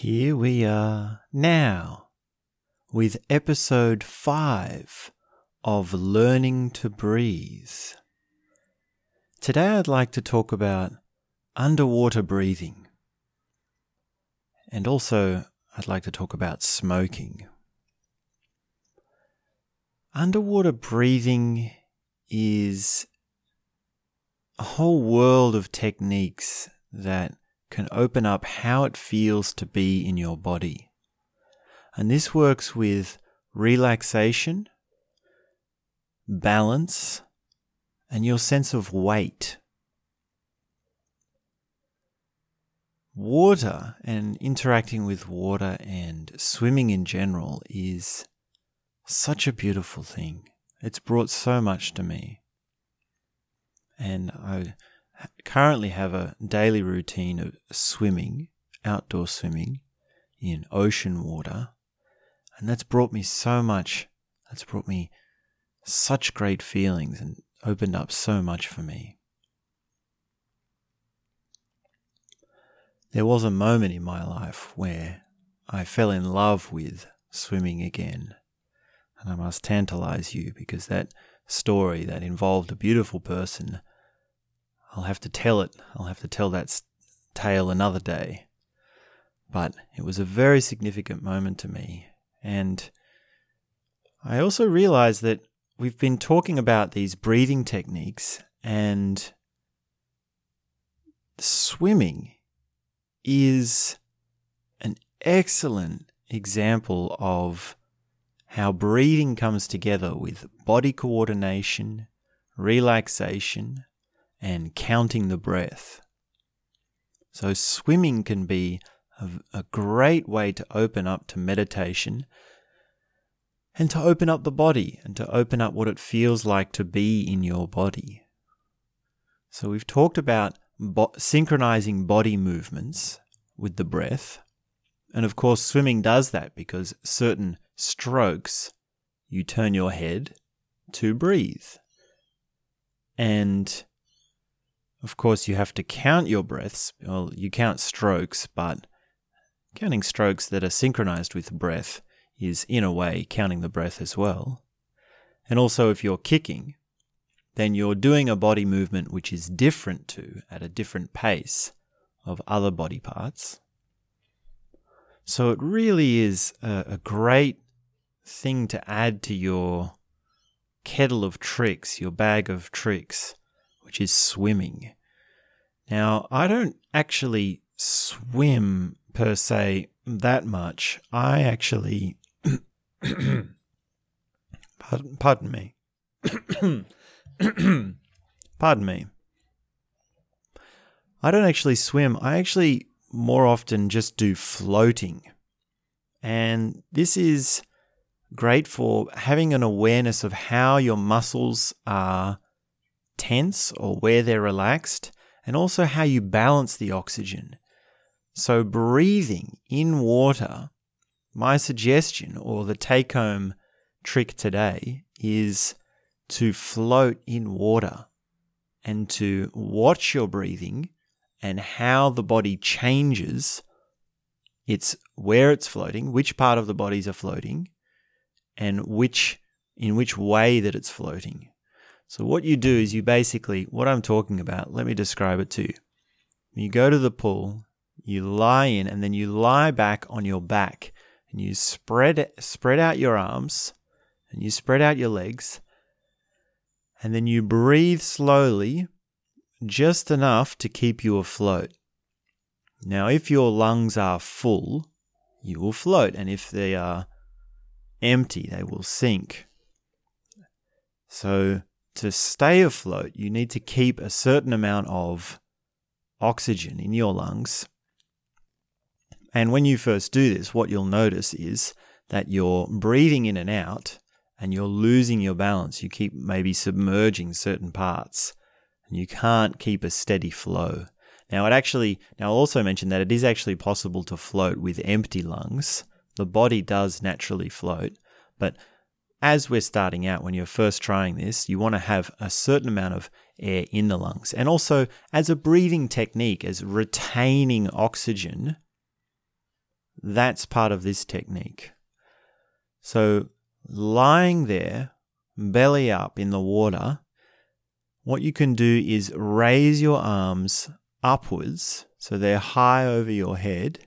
Here we are now with episode 5 of Learning to Breathe. Today I'd like to talk about underwater breathing. And also, I'd like to talk about smoking. Underwater breathing is a whole world of techniques that can open up how it feels to be in your body. And this works with relaxation, balance, and your sense of weight. Water and interacting with water and swimming in general is such a beautiful thing. It's brought so much to me. And I currently have a daily routine of swimming, outdoor swimming in ocean water. And that's brought me so much, that's brought me such great feelings and opened up so much for me. There was a moment in my life where I fell in love with swimming again. And I must tantalize you because that story that involved a beautiful person I'll have to tell it. I'll have to tell that tale another day. But it was a very significant moment to me. And I also realized that we've been talking about these breathing techniques, and swimming is an excellent example of how breathing comes together with body coordination, relaxation, and counting the breath. So, swimming can be a, a, great way to open up to meditation and to open up the body and to open up what it feels like to be in your body. So, we've talked about bo- synchronizing body movements with the breath. And of course, swimming does that because certain strokes you turn your head to breathe. And of course, you have to count your breaths. Well, you count strokes, but counting strokes that are synchronized with breath is, in a way, counting the breath as well. And also, if you're kicking, then you're doing a body movement which is different to, at a different pace, of other body parts. So it really is a, a great thing to add to your kettle of tricks, your bag of tricks which is swimming. Now, I don't actually swim per se that much. I actually. pardon, pardon me. pardon me. I don't actually swim. I actually more often just do floating. And this is great for having an awareness of how your muscles are tense or where they're relaxed, and also how you balance the oxygen. So, breathing in water, my suggestion or the take home trick today is to float in water and to watch your breathing and how the body changes it's where it's floating, which part of the bodies are floating, and which in which way that it's floating. So, what you do is you basically, what I'm talking about, let me describe it to you. You go to the pool, you lie in, and then you lie back on your back and you spread, spread out your arms and you spread out your legs. And then you breathe slowly, just enough to keep you afloat. Now, if your lungs are full, you will float, and if they are empty, they will sink. So, to stay afloat, you need to keep a certain amount of oxygen in your lungs. And when you first do this, what you'll notice is that you're breathing in and out and you're losing your balance. You keep maybe submerging certain parts and you can't keep a steady flow. Now, it actually, now I'll also mention that it is actually possible to float with empty lungs. The body does naturally float, but as we're starting out, when you're first trying this, you want to have a certain amount of air in the lungs. And also, as a breathing technique, as retaining oxygen, That's part of this technique. So, lying there, belly up in the water, what you can do is raise your arms upwards so they're high over your head.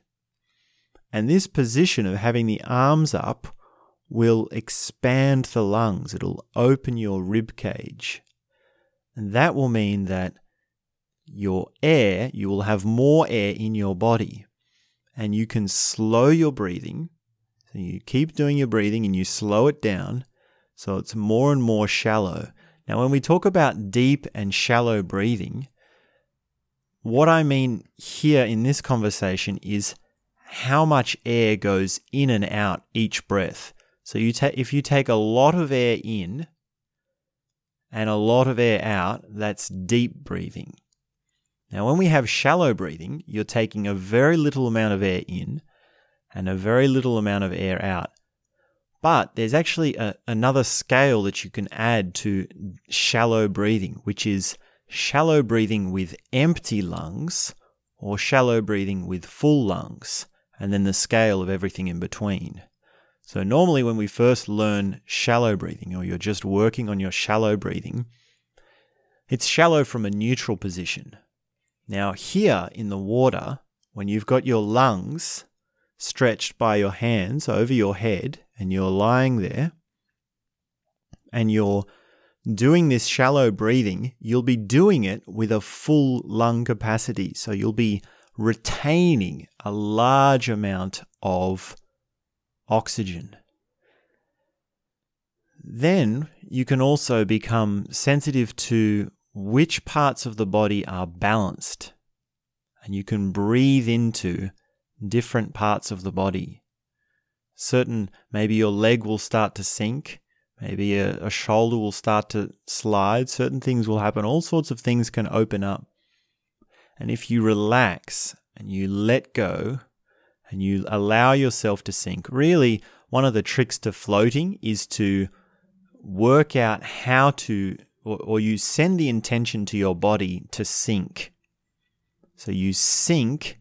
And this position of having the arms up will expand the lungs, it'll open your rib cage. And that will mean that your air, you will have more air in your body. And you can slow your breathing. So you keep doing your breathing and you slow it down so it's more and more shallow. Now, when we talk about deep and shallow breathing, what I mean here in this conversation is how much air goes in and out each breath. So you take if you take a lot of air in and a lot of air out, that's deep breathing. Now when we have shallow breathing, you're taking a very little amount of air in and a very little amount of air out. But there's actually a, another scale that you can add to shallow breathing, which is shallow breathing with empty lungs or shallow breathing with full lungs, and then the scale of everything in between. So, normally, when we first learn shallow breathing, or you're just working on your shallow breathing, it's shallow from a neutral position. Now, here in the water, when you've got your lungs stretched by your hands over your head and you're lying there and you're doing this shallow breathing, you'll be doing it with a full lung capacity. So you'll be retaining a large amount of oxygen. Then you can also become sensitive to which parts of the body are balanced. And you can breathe into different parts of the body. Certain, maybe your leg will start to sink, maybe a, a, shoulder will start to slide, certain things will happen, all sorts of things can open up. And if you relax and you let go, and you allow yourself to sink. Really, one of the tricks to floating is to work out how to, or, or you send the intention to your body to sink. So you sink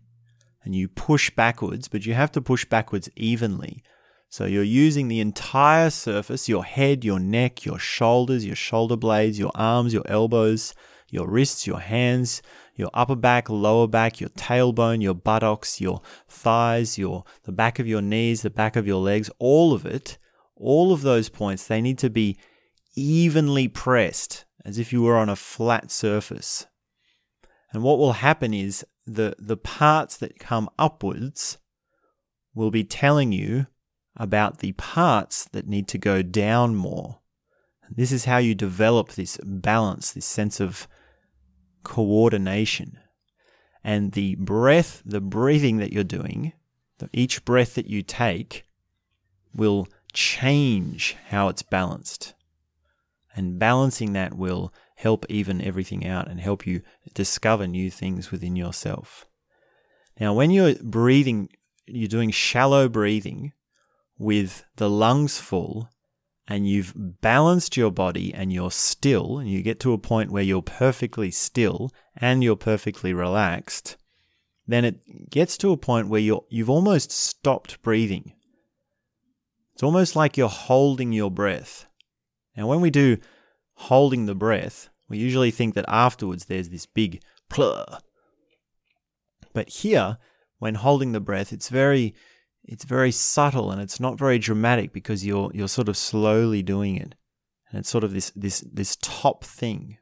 and you push backwards, but you have to push backwards evenly. So you're using the entire surface your head, your neck, your shoulders, your shoulder blades, your arms, your elbows, your wrists, your hands, your upper back, lower back, your tailbone, your buttocks, your thighs, your the back of your knees, the back of your legs, all of it, all of those points, they need to be evenly pressed as if you were on a flat surface. And what will happen is the the parts that come upwards will be telling you about the parts that need to go down more. This is how you develop this balance, this sense of coordination. And the breath, the breathing that you're doing, each breath that you take will change how it's balanced. And balancing that will help even everything out and help you discover new things within yourself. Now, when you're breathing, you're doing shallow breathing with the lungs full, and you've balanced your body and you're still, and you get to a point where you're perfectly still and you're perfectly relaxed, then it gets to a point where you're, you've almost stopped breathing. It's almost like you're holding your breath. Now, when we do holding the breath, we usually think that afterwards there's this big plur. But here, when holding the breath, it's very it's very subtle and it's not very dramatic because you're you're sort of slowly doing it. And it's sort of this this this top thing.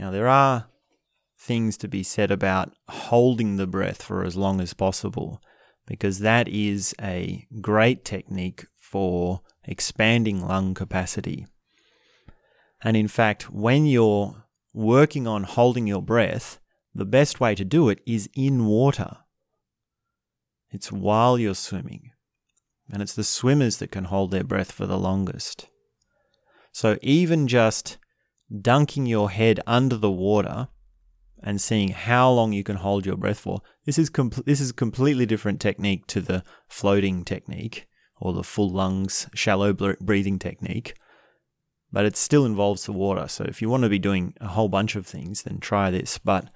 Now there are things to be said about holding the breath for as long as possible because that is a great technique for expanding lung capacity. And in fact, when you're working on holding your breath, the best way to do it is in water. It's while you're swimming. And it's the swimmers that can hold their breath for the longest. So even just dunking your head under the water and seeing how long you can hold your breath for, this is com- this is a completely different technique to the floating technique or the full lungs shallow breathing technique. But it still involves the water. So if you want to be doing a whole bunch of things, then try this. But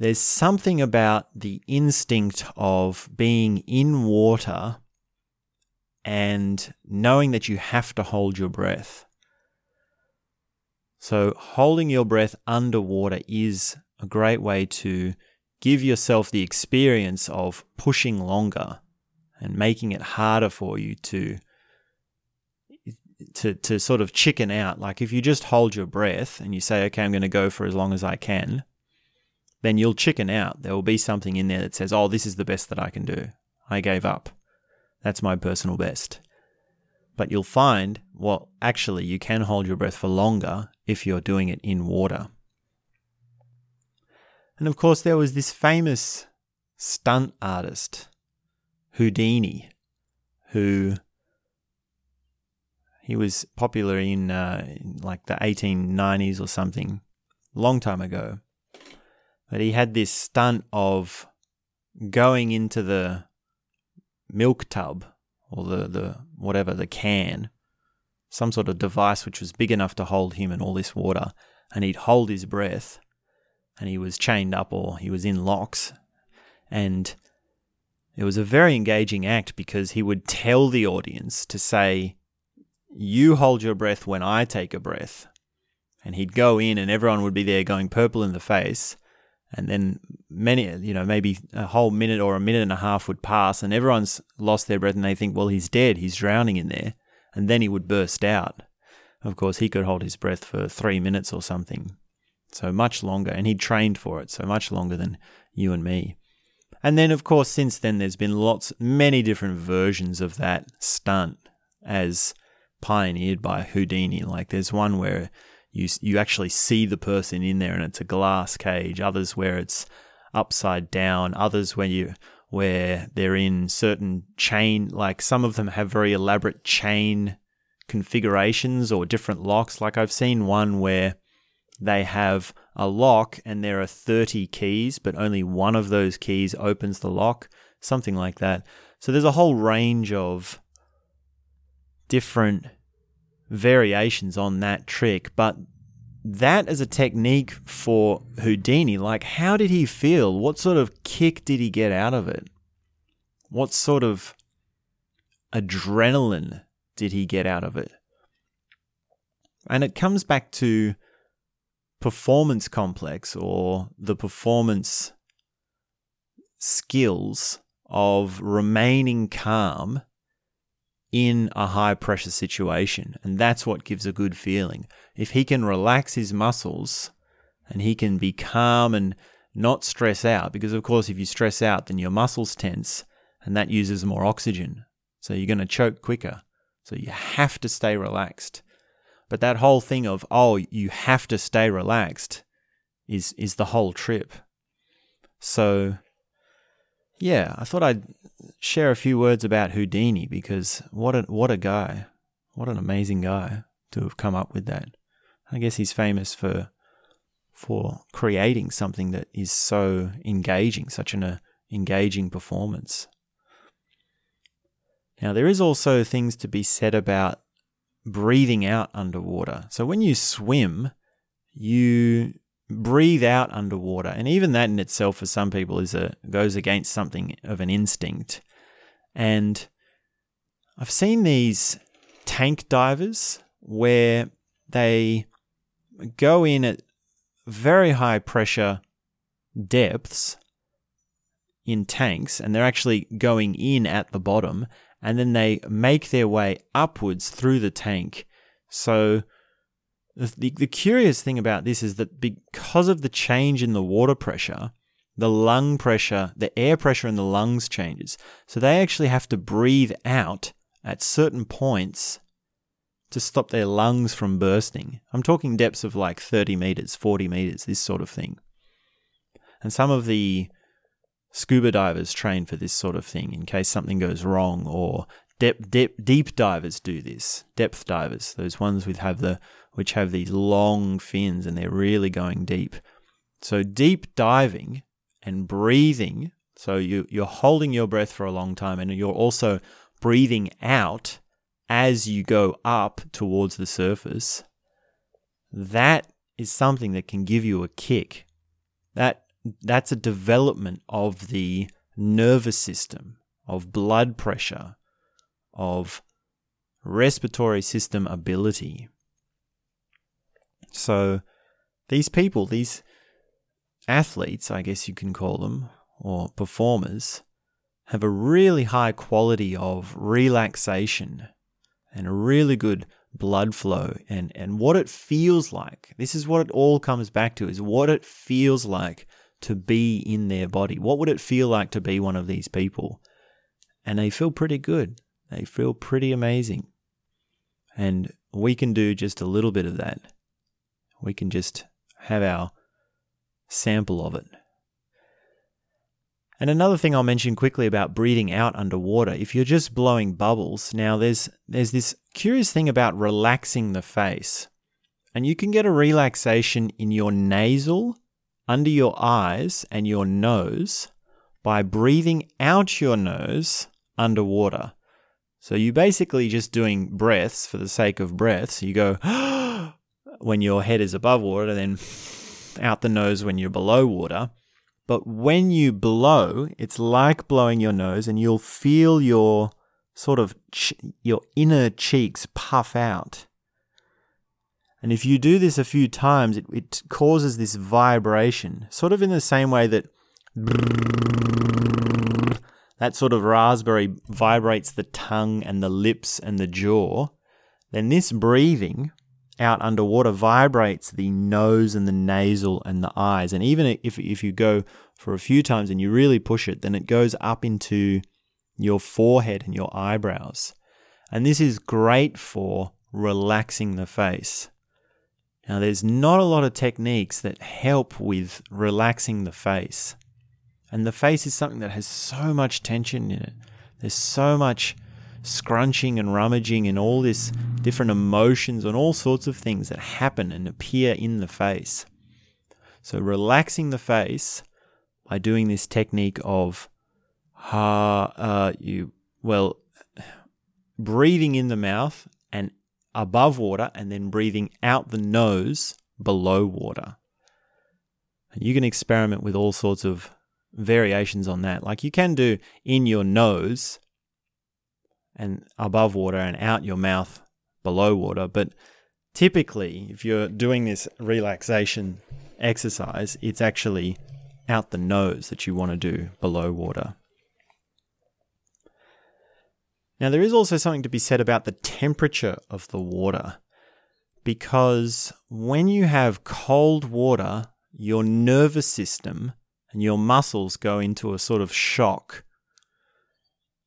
there's something about the instinct of being in water and knowing that you have to hold your breath. So, holding your breath underwater is a great way to give yourself the experience of pushing longer and making it harder for you to to to sort of chicken out. Like if you just hold your breath and you say, "Okay, I'm going to go for as long as I can," then you'll chicken out. There will be something in there that says, "Oh, this is the best that I can do. I gave up. That's my personal best." But you'll find, well, actually, you can hold your breath for longer if you're doing it in water. And of course, there was this famous stunt artist, Houdini, who he was popular in, uh, in like the 1890s or something, long time ago. But he had this stunt of going into the milk tub or the, the whatever, the can, some sort of device which was big enough to hold him and all this water, and he'd hold his breath, and he was chained up or he was in locks. And it was a very engaging act because he would tell the audience to say, You hold your breath when I take a breath. And he'd go in, and everyone would be there going purple in the face and then many you know maybe a whole minute or a minute and a half would pass and everyone's lost their breath and they think well he's dead. He's drowning in there. And then he would burst out. Of course he could hold his breath for 3 minutes or something. So much longer. And he'd trained for it so much longer than you and me. And then of course since then there's been lots many different versions of that stunt as pioneered by Houdini. Like there's one where you you actually see the person in there and it's a glass cage others where it's upside down others where you where they're in certain chain like some of them have very elaborate chain configurations or different locks. Like I've seen one where they have a lock and there are 30 keys but only one of those keys opens the lock something like that. So there's a whole range of different variations on that trick, but that as a technique for Houdini, like how did he feel? What sort of kick did he get out of it? What sort of adrenaline did he get out of it? And it comes back to performance complex or the performance skills of remaining calm in a high pressure situation. And that's what gives a good feeling. If he can relax his muscles and he can be calm and not stress out, because of course, if you stress out, then your muscles tense and that uses more oxygen. So you're going to choke quicker. So you have to stay relaxed. But that whole thing of, oh, you have to stay relaxed is, is the whole trip. So, yeah, I thought I'd share a few words about Houdini because what a what a guy, what an amazing guy to have come up with that. I guess he's famous for for creating something that is so engaging, such an uh, engaging performance. Now there is also things to be said about breathing out underwater. So when you swim, you breathe out underwater and even that in itself for some people is a goes against something of an instinct and I've seen these tank divers where they go in at very high pressure depths in tanks and they're actually going in at the bottom and then they make their way upwards through the tank. So the, the curious thing about this is that because of the change in the water pressure, the lung pressure, the air pressure in the lungs changes. So they actually have to breathe out at certain points to stop their lungs from bursting. I'm talking depths of like 30 meters, 40 meters, this sort of thing. And some of the scuba divers train for this sort of thing in case something goes wrong, or depth, depth, deep divers do this. Depth divers, those ones with have the which have these long fins and they're really going deep. So deep diving and breathing. So you, you're holding your breath for a long time and you're also breathing out as you go up towards the surface. That is something that can give you a kick. That that's a development of the nervous system, of blood pressure, of respiratory system ability. So these people, these athletes, I guess you can call them, or performers, have a really high quality of relaxation and a really good blood flow and, and what it feels like. This is what it all comes back to is what it feels like to be in their body. What would it feel like to be one of these people? And they feel pretty good. They feel pretty amazing. And we can do just a little bit of that. We can just have our sample of it. And another thing I'll mention quickly about breathing out underwater, if you're just blowing bubbles, now there's there's this curious thing about relaxing the face. And you can get a relaxation in your nasal, under your eyes and your nose by breathing out your nose underwater. So you're basically just doing breaths for the sake of breaths. You go oh, when your head is above water, then out the nose when you're below water. But when you blow, it's like blowing your nose, and you'll feel your sort of ch- your inner cheeks puff out. And if you do this a few times, it, it causes this vibration, sort of in the same way that that sort of raspberry vibrates the tongue and the lips and the jaw. Then this breathing out underwater vibrates the nose and the nasal and the eyes. And even if, if you go for a few times and you really push it, then it goes up into your forehead and your eyebrows. And this is great for relaxing the face. Now, there's not a lot of techniques that help with relaxing the face. And the face is something that has so much tension in it. There's so much scrunching and rummaging and all this different emotions and all sorts of things that happen and appear in the face. So relaxing the face by doing this technique of ha uh, you well breathing in the mouth and above water and then breathing out the nose below water. And you can experiment with all sorts of variations on that. Like you can do in your nose and above water and out your mouth below water. But typically, if you're doing this relaxation exercise, it's actually out the nose that you want to do below water. Now, there is also something to be said about the temperature of the water because when you have cold water, your nervous system and your muscles go into a sort of shock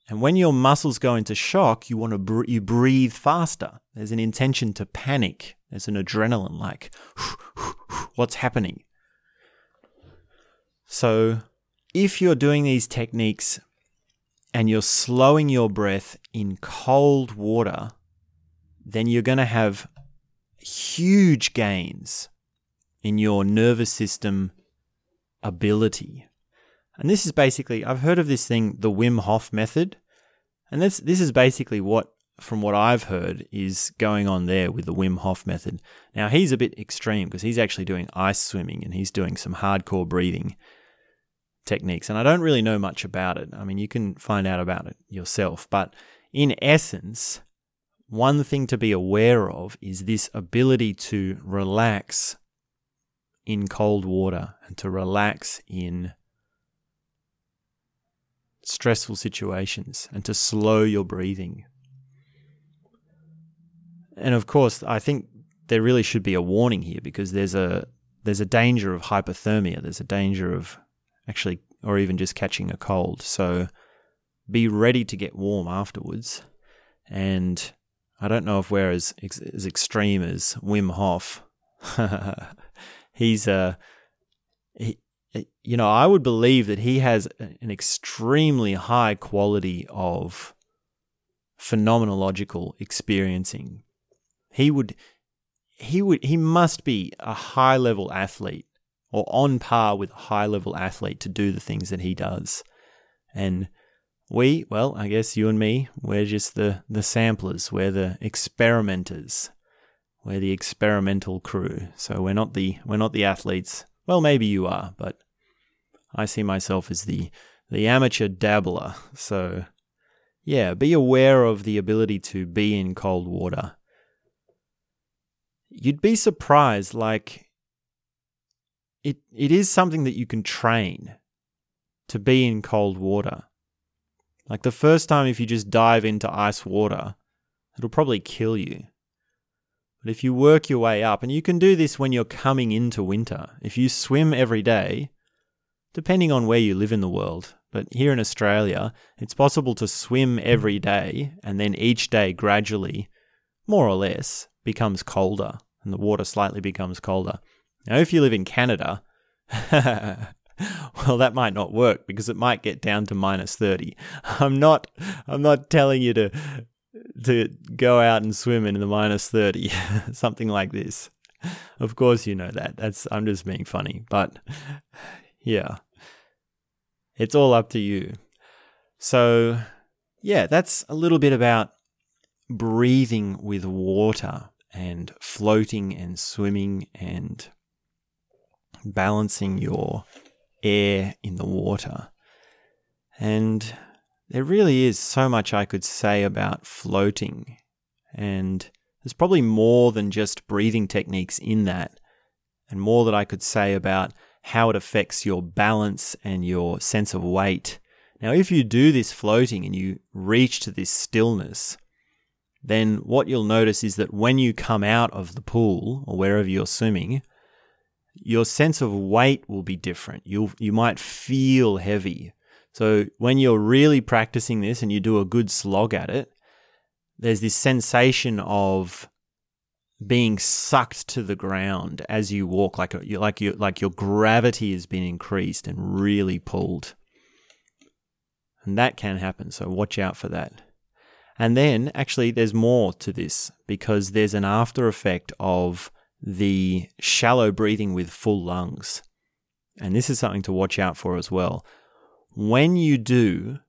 and when your muscles go into shock, you want to br- you breathe faster. There's an intention to panic. There's an adrenaline like what's happening. So, if you're doing these techniques and you're slowing your breath in cold water, then you're going to have huge gains in your nervous system ability. And this is basically, I've heard of this thing, the Wim Hof method. And this, this is basically what, from what I've heard, is going on there with the Wim Hof method. Now, he's a bit extreme because he's actually doing ice swimming and he's doing some hardcore breathing techniques. And I don't really know much about it. I mean, you can find out about it yourself. But in essence, one thing to be aware of is this ability to relax in cold water and to relax in stressful situations and to slow your breathing. And of course, I think there really should be a warning here because there's a there's a danger of hypothermia. There's a danger of actually, or even just catching a cold. So be ready to get warm afterwards. And I don't know if we're as as extreme as Wim Hof. He's a he, you know, I would believe that he has an extremely high quality of phenomenological experiencing. He would he would he must be a high level athlete or on par with a high level athlete to do the things that he does. And we, well, I guess you and me, we're just the the samplers, we're the experimenters. We're the experimental crew. So we're not the we're not the athletes. Well, maybe you are, but I see myself as the the amateur dabbler. So, yeah, be aware of the ability to be in cold water. You'd be surprised, like, it, it is something that you can train to be in cold water. Like the first time, if you just dive into ice water, it'll probably kill you. But if you work your way up, and you can do this when you're coming into winter, if you swim every day, depending on where you live in the world, but here in Australia, it's possible to swim every day and then each day gradually, more or less, becomes colder and the water slightly becomes colder. Now, if you live in Canada, well, that might not work because it might get down to minus 30. I'm not, I'm not telling you to, to go out and swim in the minus 30, something like this. Of course, you know that. That's, I'm just being funny, but yeah, it's all up to you. So, yeah, that's a little bit about breathing with water and floating and swimming and balancing your air in the water. And there really is so much I could say about floating. And there's probably more than just breathing techniques in that, and more that I could say about how it affects your balance and your sense of weight. Now, if you do this floating and you reach to this stillness, then what you'll notice is that when you come out of the pool or wherever you're swimming, your sense of weight will be different. You you might feel heavy. So when you're really practicing this and you do a good slog at it, there's this sensation of being sucked to the ground as you walk, like like your like your gravity has been increased and really pulled, and that can happen. So watch out for that. And then actually, there's more to this because there's an after effect of the shallow breathing with full lungs. And this is something to watch out for as well. When you do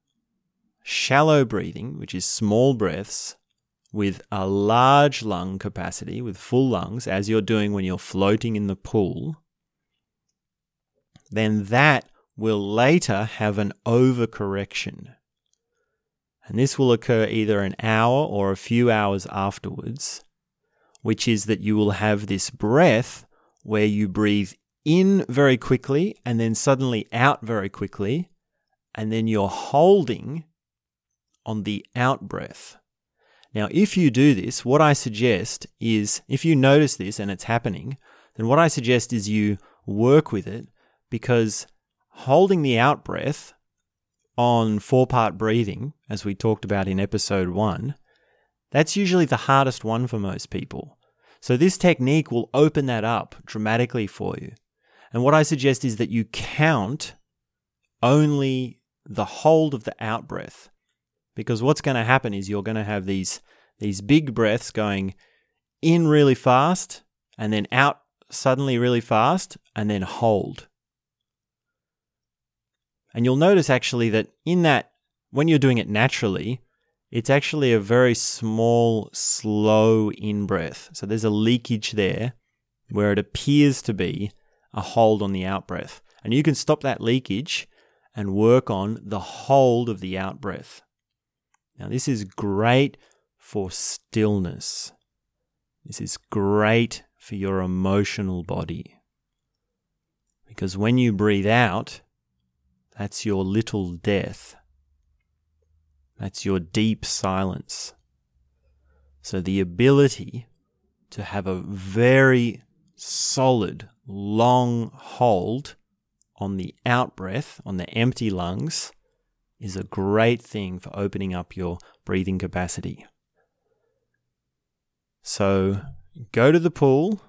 shallow breathing, which is small breaths, with a large lung capacity, with full lungs, as you're doing when you're floating in the pool, then that will later have an overcorrection. And this will occur either an hour or a few hours afterwards, which is that you will have this breath where you breathe in very quickly and then suddenly out very quickly, and then you're holding on the out breath. Now, if you do this, what I suggest is if you notice this and it's happening, then what I suggest is you work with it because holding the out breath on four part breathing, as we talked about in episode one, that's usually the hardest one for most people. So, this technique will open that up dramatically for you. And what I suggest is that you count only the hold of the out breath. Because what's going to happen is you're going to have these, these big breaths going in really fast and then out suddenly really fast and then hold. And you'll notice actually that in that, when you're doing it naturally, it's actually a very small, slow in breath. So there's a leakage there where it appears to be a hold on the out breath. And you can stop that leakage and work on the hold of the out breath. Now, this is great for stillness. This is great for your emotional body. Because when you breathe out, that's your little death. That's your deep silence. So the ability to have a very solid, long hold on the out breath, on the empty lungs, is a great thing for opening up your breathing capacity. So go to the pool,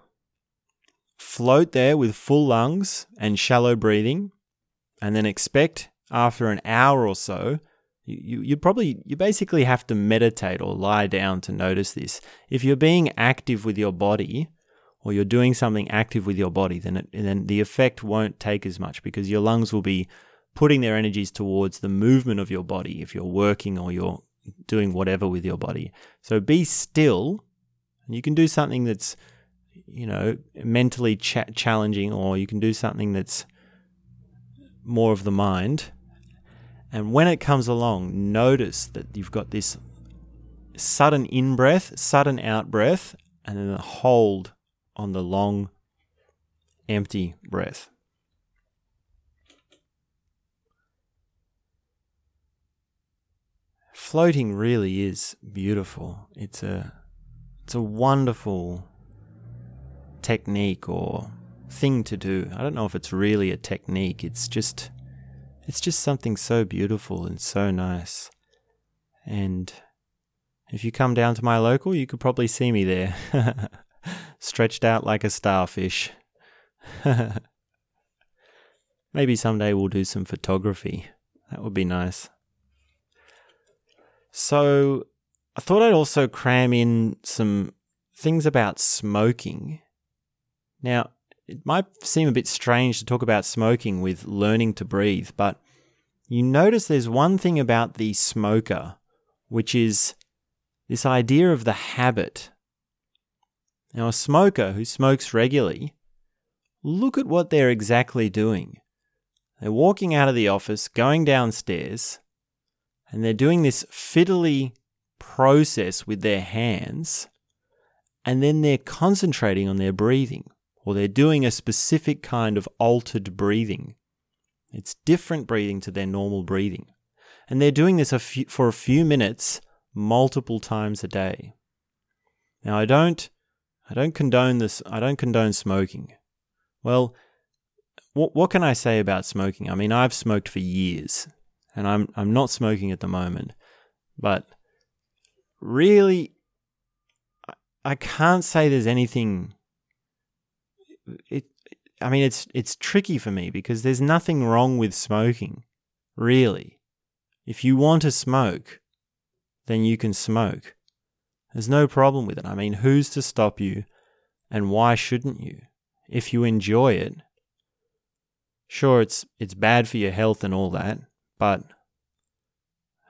float there with full lungs and shallow breathing, and then expect after an hour or so you, you probably you basically have to meditate or lie down to notice this if you're being active with your body or you're doing something active with your body then it, then the effect won't take as much because your lungs will be putting their energies towards the movement of your body if you're working or you're doing whatever with your body so be still and you can do something that's you know mentally cha- challenging or you can do something that's more of the mind. And when it comes along, notice that you've got this sudden in breath, sudden out breath, and then a hold on the long, empty breath. Floating really is beautiful. It's a it's a wonderful technique or thing to do. I don't know if it's really a technique. It's just it's just something so beautiful and so nice. And if you come down to my local, you could probably see me there, stretched out like a starfish. Maybe someday we'll do some photography. That would be nice. So, I thought I'd also cram in some things about smoking. Now, it might seem a bit strange to talk about smoking with learning to breathe, but you notice there's one thing about the smoker, which is this idea of the habit. Now, a smoker who smokes regularly, look at what they're exactly doing. They're walking out of the office, going downstairs, and they're doing this fiddly process with their hands, and then they're concentrating on their breathing, or they're doing a specific kind of altered breathing. It's different breathing to their normal breathing. And they're doing this a few, for a few minutes, multiple times a day. Now, I don't, I don't condone this. I don't condone smoking. Well, what what can I say about smoking? I mean, I've smoked for years, and I'm I'm not smoking at the moment, but really, I can't say there's anything. It, I mean, it's it's tricky for me because there's nothing wrong with smoking, really. If you want to smoke, then you can smoke. There's no problem with it. I mean, who's to stop you, and why shouldn't you? If you enjoy it, sure, it's it's bad for your health and all that, but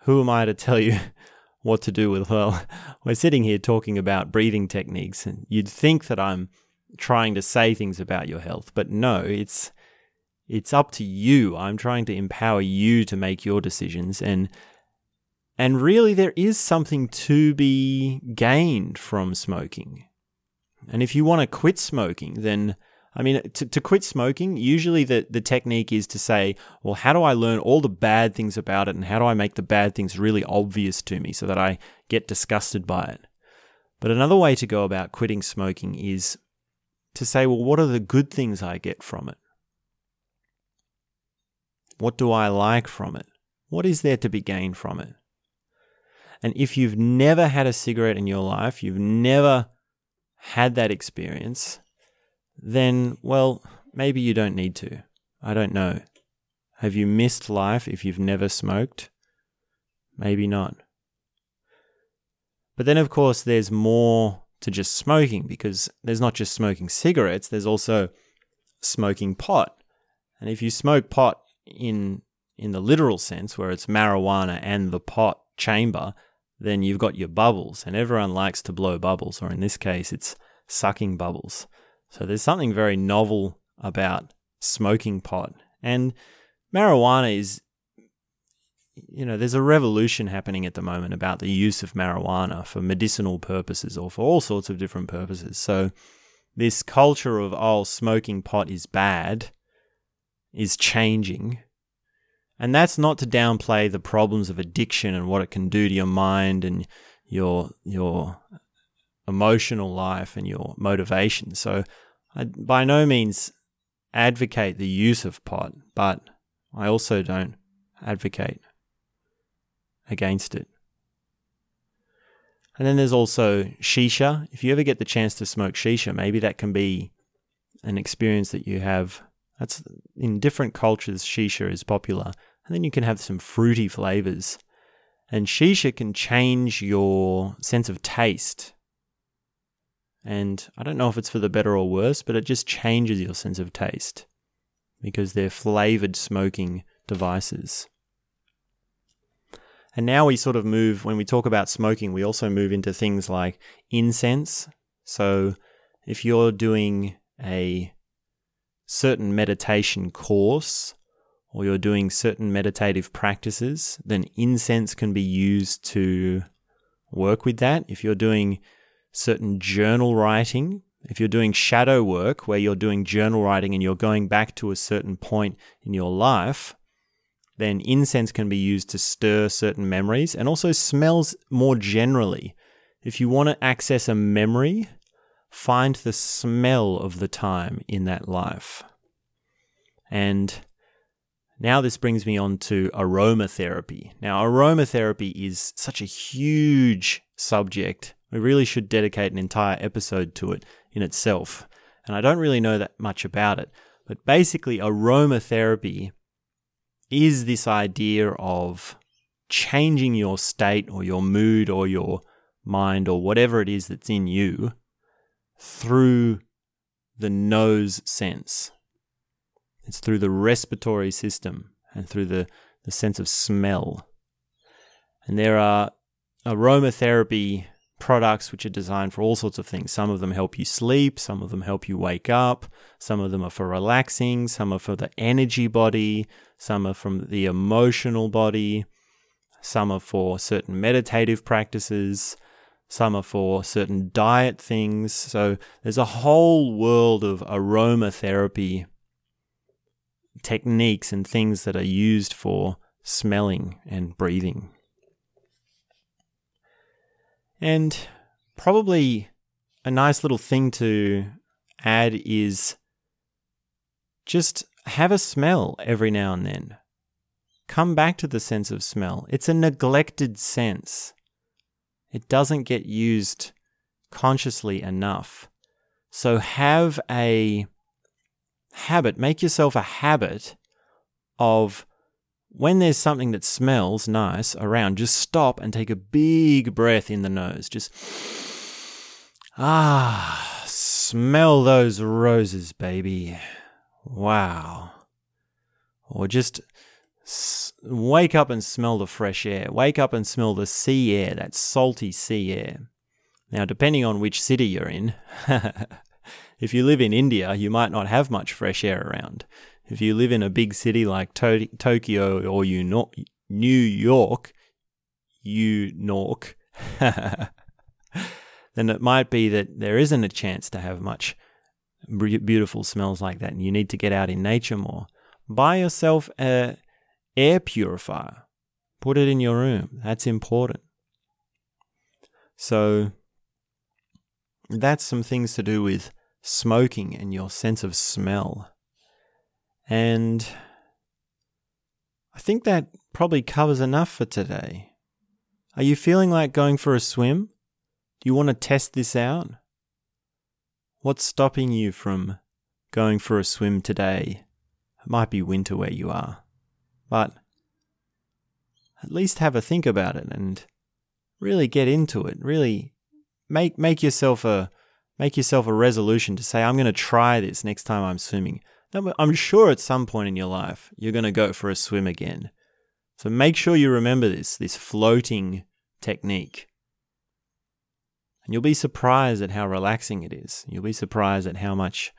who am I to tell you what to do with? Well, we're sitting here talking about breathing techniques, and you'd think that I'm trying to say things about your health, but no, it's it's up to you. I'm trying to empower you to make your decisions and and really there is something to be gained from smoking. And if you want to quit smoking, then I mean, to, to quit smoking, usually the, the technique is to say, well, how do I learn all the bad things about it and how do I make the bad things really obvious to me so that I get disgusted by it? But another way to go about quitting smoking is to say, well, what are the good things I get from it? What do I like from it? What is there to be gained from it? And if you've never had a cigarette in your life, you've never had that experience, then, well, maybe you don't need to. I don't know. Have you missed life if you've never smoked? Maybe not. But then, of course, there's more to just smoking because there's not just smoking cigarettes, there's also smoking pot. And if you smoke pot in in the literal sense, where it's marijuana and the pot chamber, then you've got your bubbles, and everyone likes to blow bubbles, or in this case, it's sucking bubbles. So there's something very novel about smoking pot. And marijuana is, you know, there's a revolution happening at the moment about the use of marijuana for medicinal purposes or for all sorts of different purposes. So this culture of, oh, smoking pot is bad is changing. And that's not to downplay the problems of addiction and what it can do to your mind and your your emotional life and your motivation. So I by no means advocate the use of pot, but I also don't advocate against it. And then there's also shisha. If you ever get the chance to smoke shisha, maybe that can be an experience that you have. That's in different cultures, shisha is popular. And then you can have some fruity flavors. And shisha can change your sense of taste and I don't know if it's for the better or worse, but it just changes your sense of taste because they're flavored smoking devices. And now we sort of move, when we talk about smoking, we also move into things like incense. So if you're doing a certain meditation course, or you're doing certain meditative practices, then incense can be used to work with that. If you're doing certain journal writing, if you're doing shadow work where you're doing journal writing and you're going back to a certain point in your life, then incense can be used to stir certain memories and also smells more generally. If you want to access a memory, find the smell of the time in that life. And now, this brings me on to aromatherapy. Now, aromatherapy is such a huge subject. We really should dedicate an entire episode to it in itself. And I don't really know that much about it. But basically, aromatherapy is this idea of changing your state or your mood or your mind or whatever it is that's in you through the nose sense. It's through the respiratory system and through the, the sense of smell. And there are aromatherapy products which are designed for all sorts of things. Some of them help you sleep, some of them help you wake up, some of them are for relaxing, some are for the energy body, some are from the emotional body, some are for certain meditative practices, some are for certain diet things. So there's a whole world of aromatherapy techniques and things that are used for smelling and breathing. And probably a nice little thing to add is just have a smell every now and then. Come back to the sense of smell. It's a neglected sense. It doesn't get used consciously enough. So have a habit, make yourself a habit of when there's something that smells nice around, just stop and take a big breath in the nose. Just, ah, smell those roses, baby. Wow. Or just wake up and smell the fresh air. Wake up and smell the sea air, that salty sea air. Now, depending on which city you're in, If you live in India, you might not have much fresh air around. If you live in a big city like to- Tokyo or you New York, you Nork, then it might be that there isn't a chance to have much beautiful smells like that, and you need to get out in nature more. Buy yourself a air purifier. Put it in your room. That's important. So that's some things to do with smoking and your sense of smell. And I think that probably covers enough for today. Are you feeling like going for a swim? Do you want to test this out? What's stopping you from going for a swim today? It might be winter where you are, but at least have a think about it and really get into it. Really make make yourself a Make yourself a resolution to say, I'm going to try this next time I'm swimming. I'm sure at some point in your life you're going to go for a swim again. So make sure you remember this, this floating technique. And you'll be surprised at how relaxing it is. You'll be surprised at how much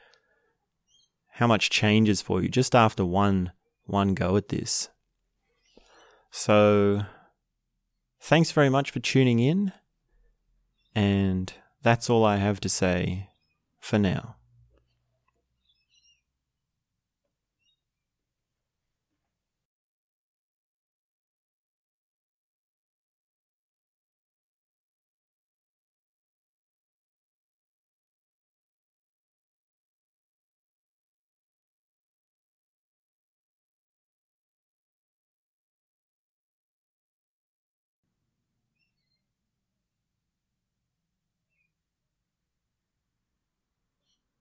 how much changes for you just after one one go at this. So thanks very much for tuning in and that's all I have to say for now.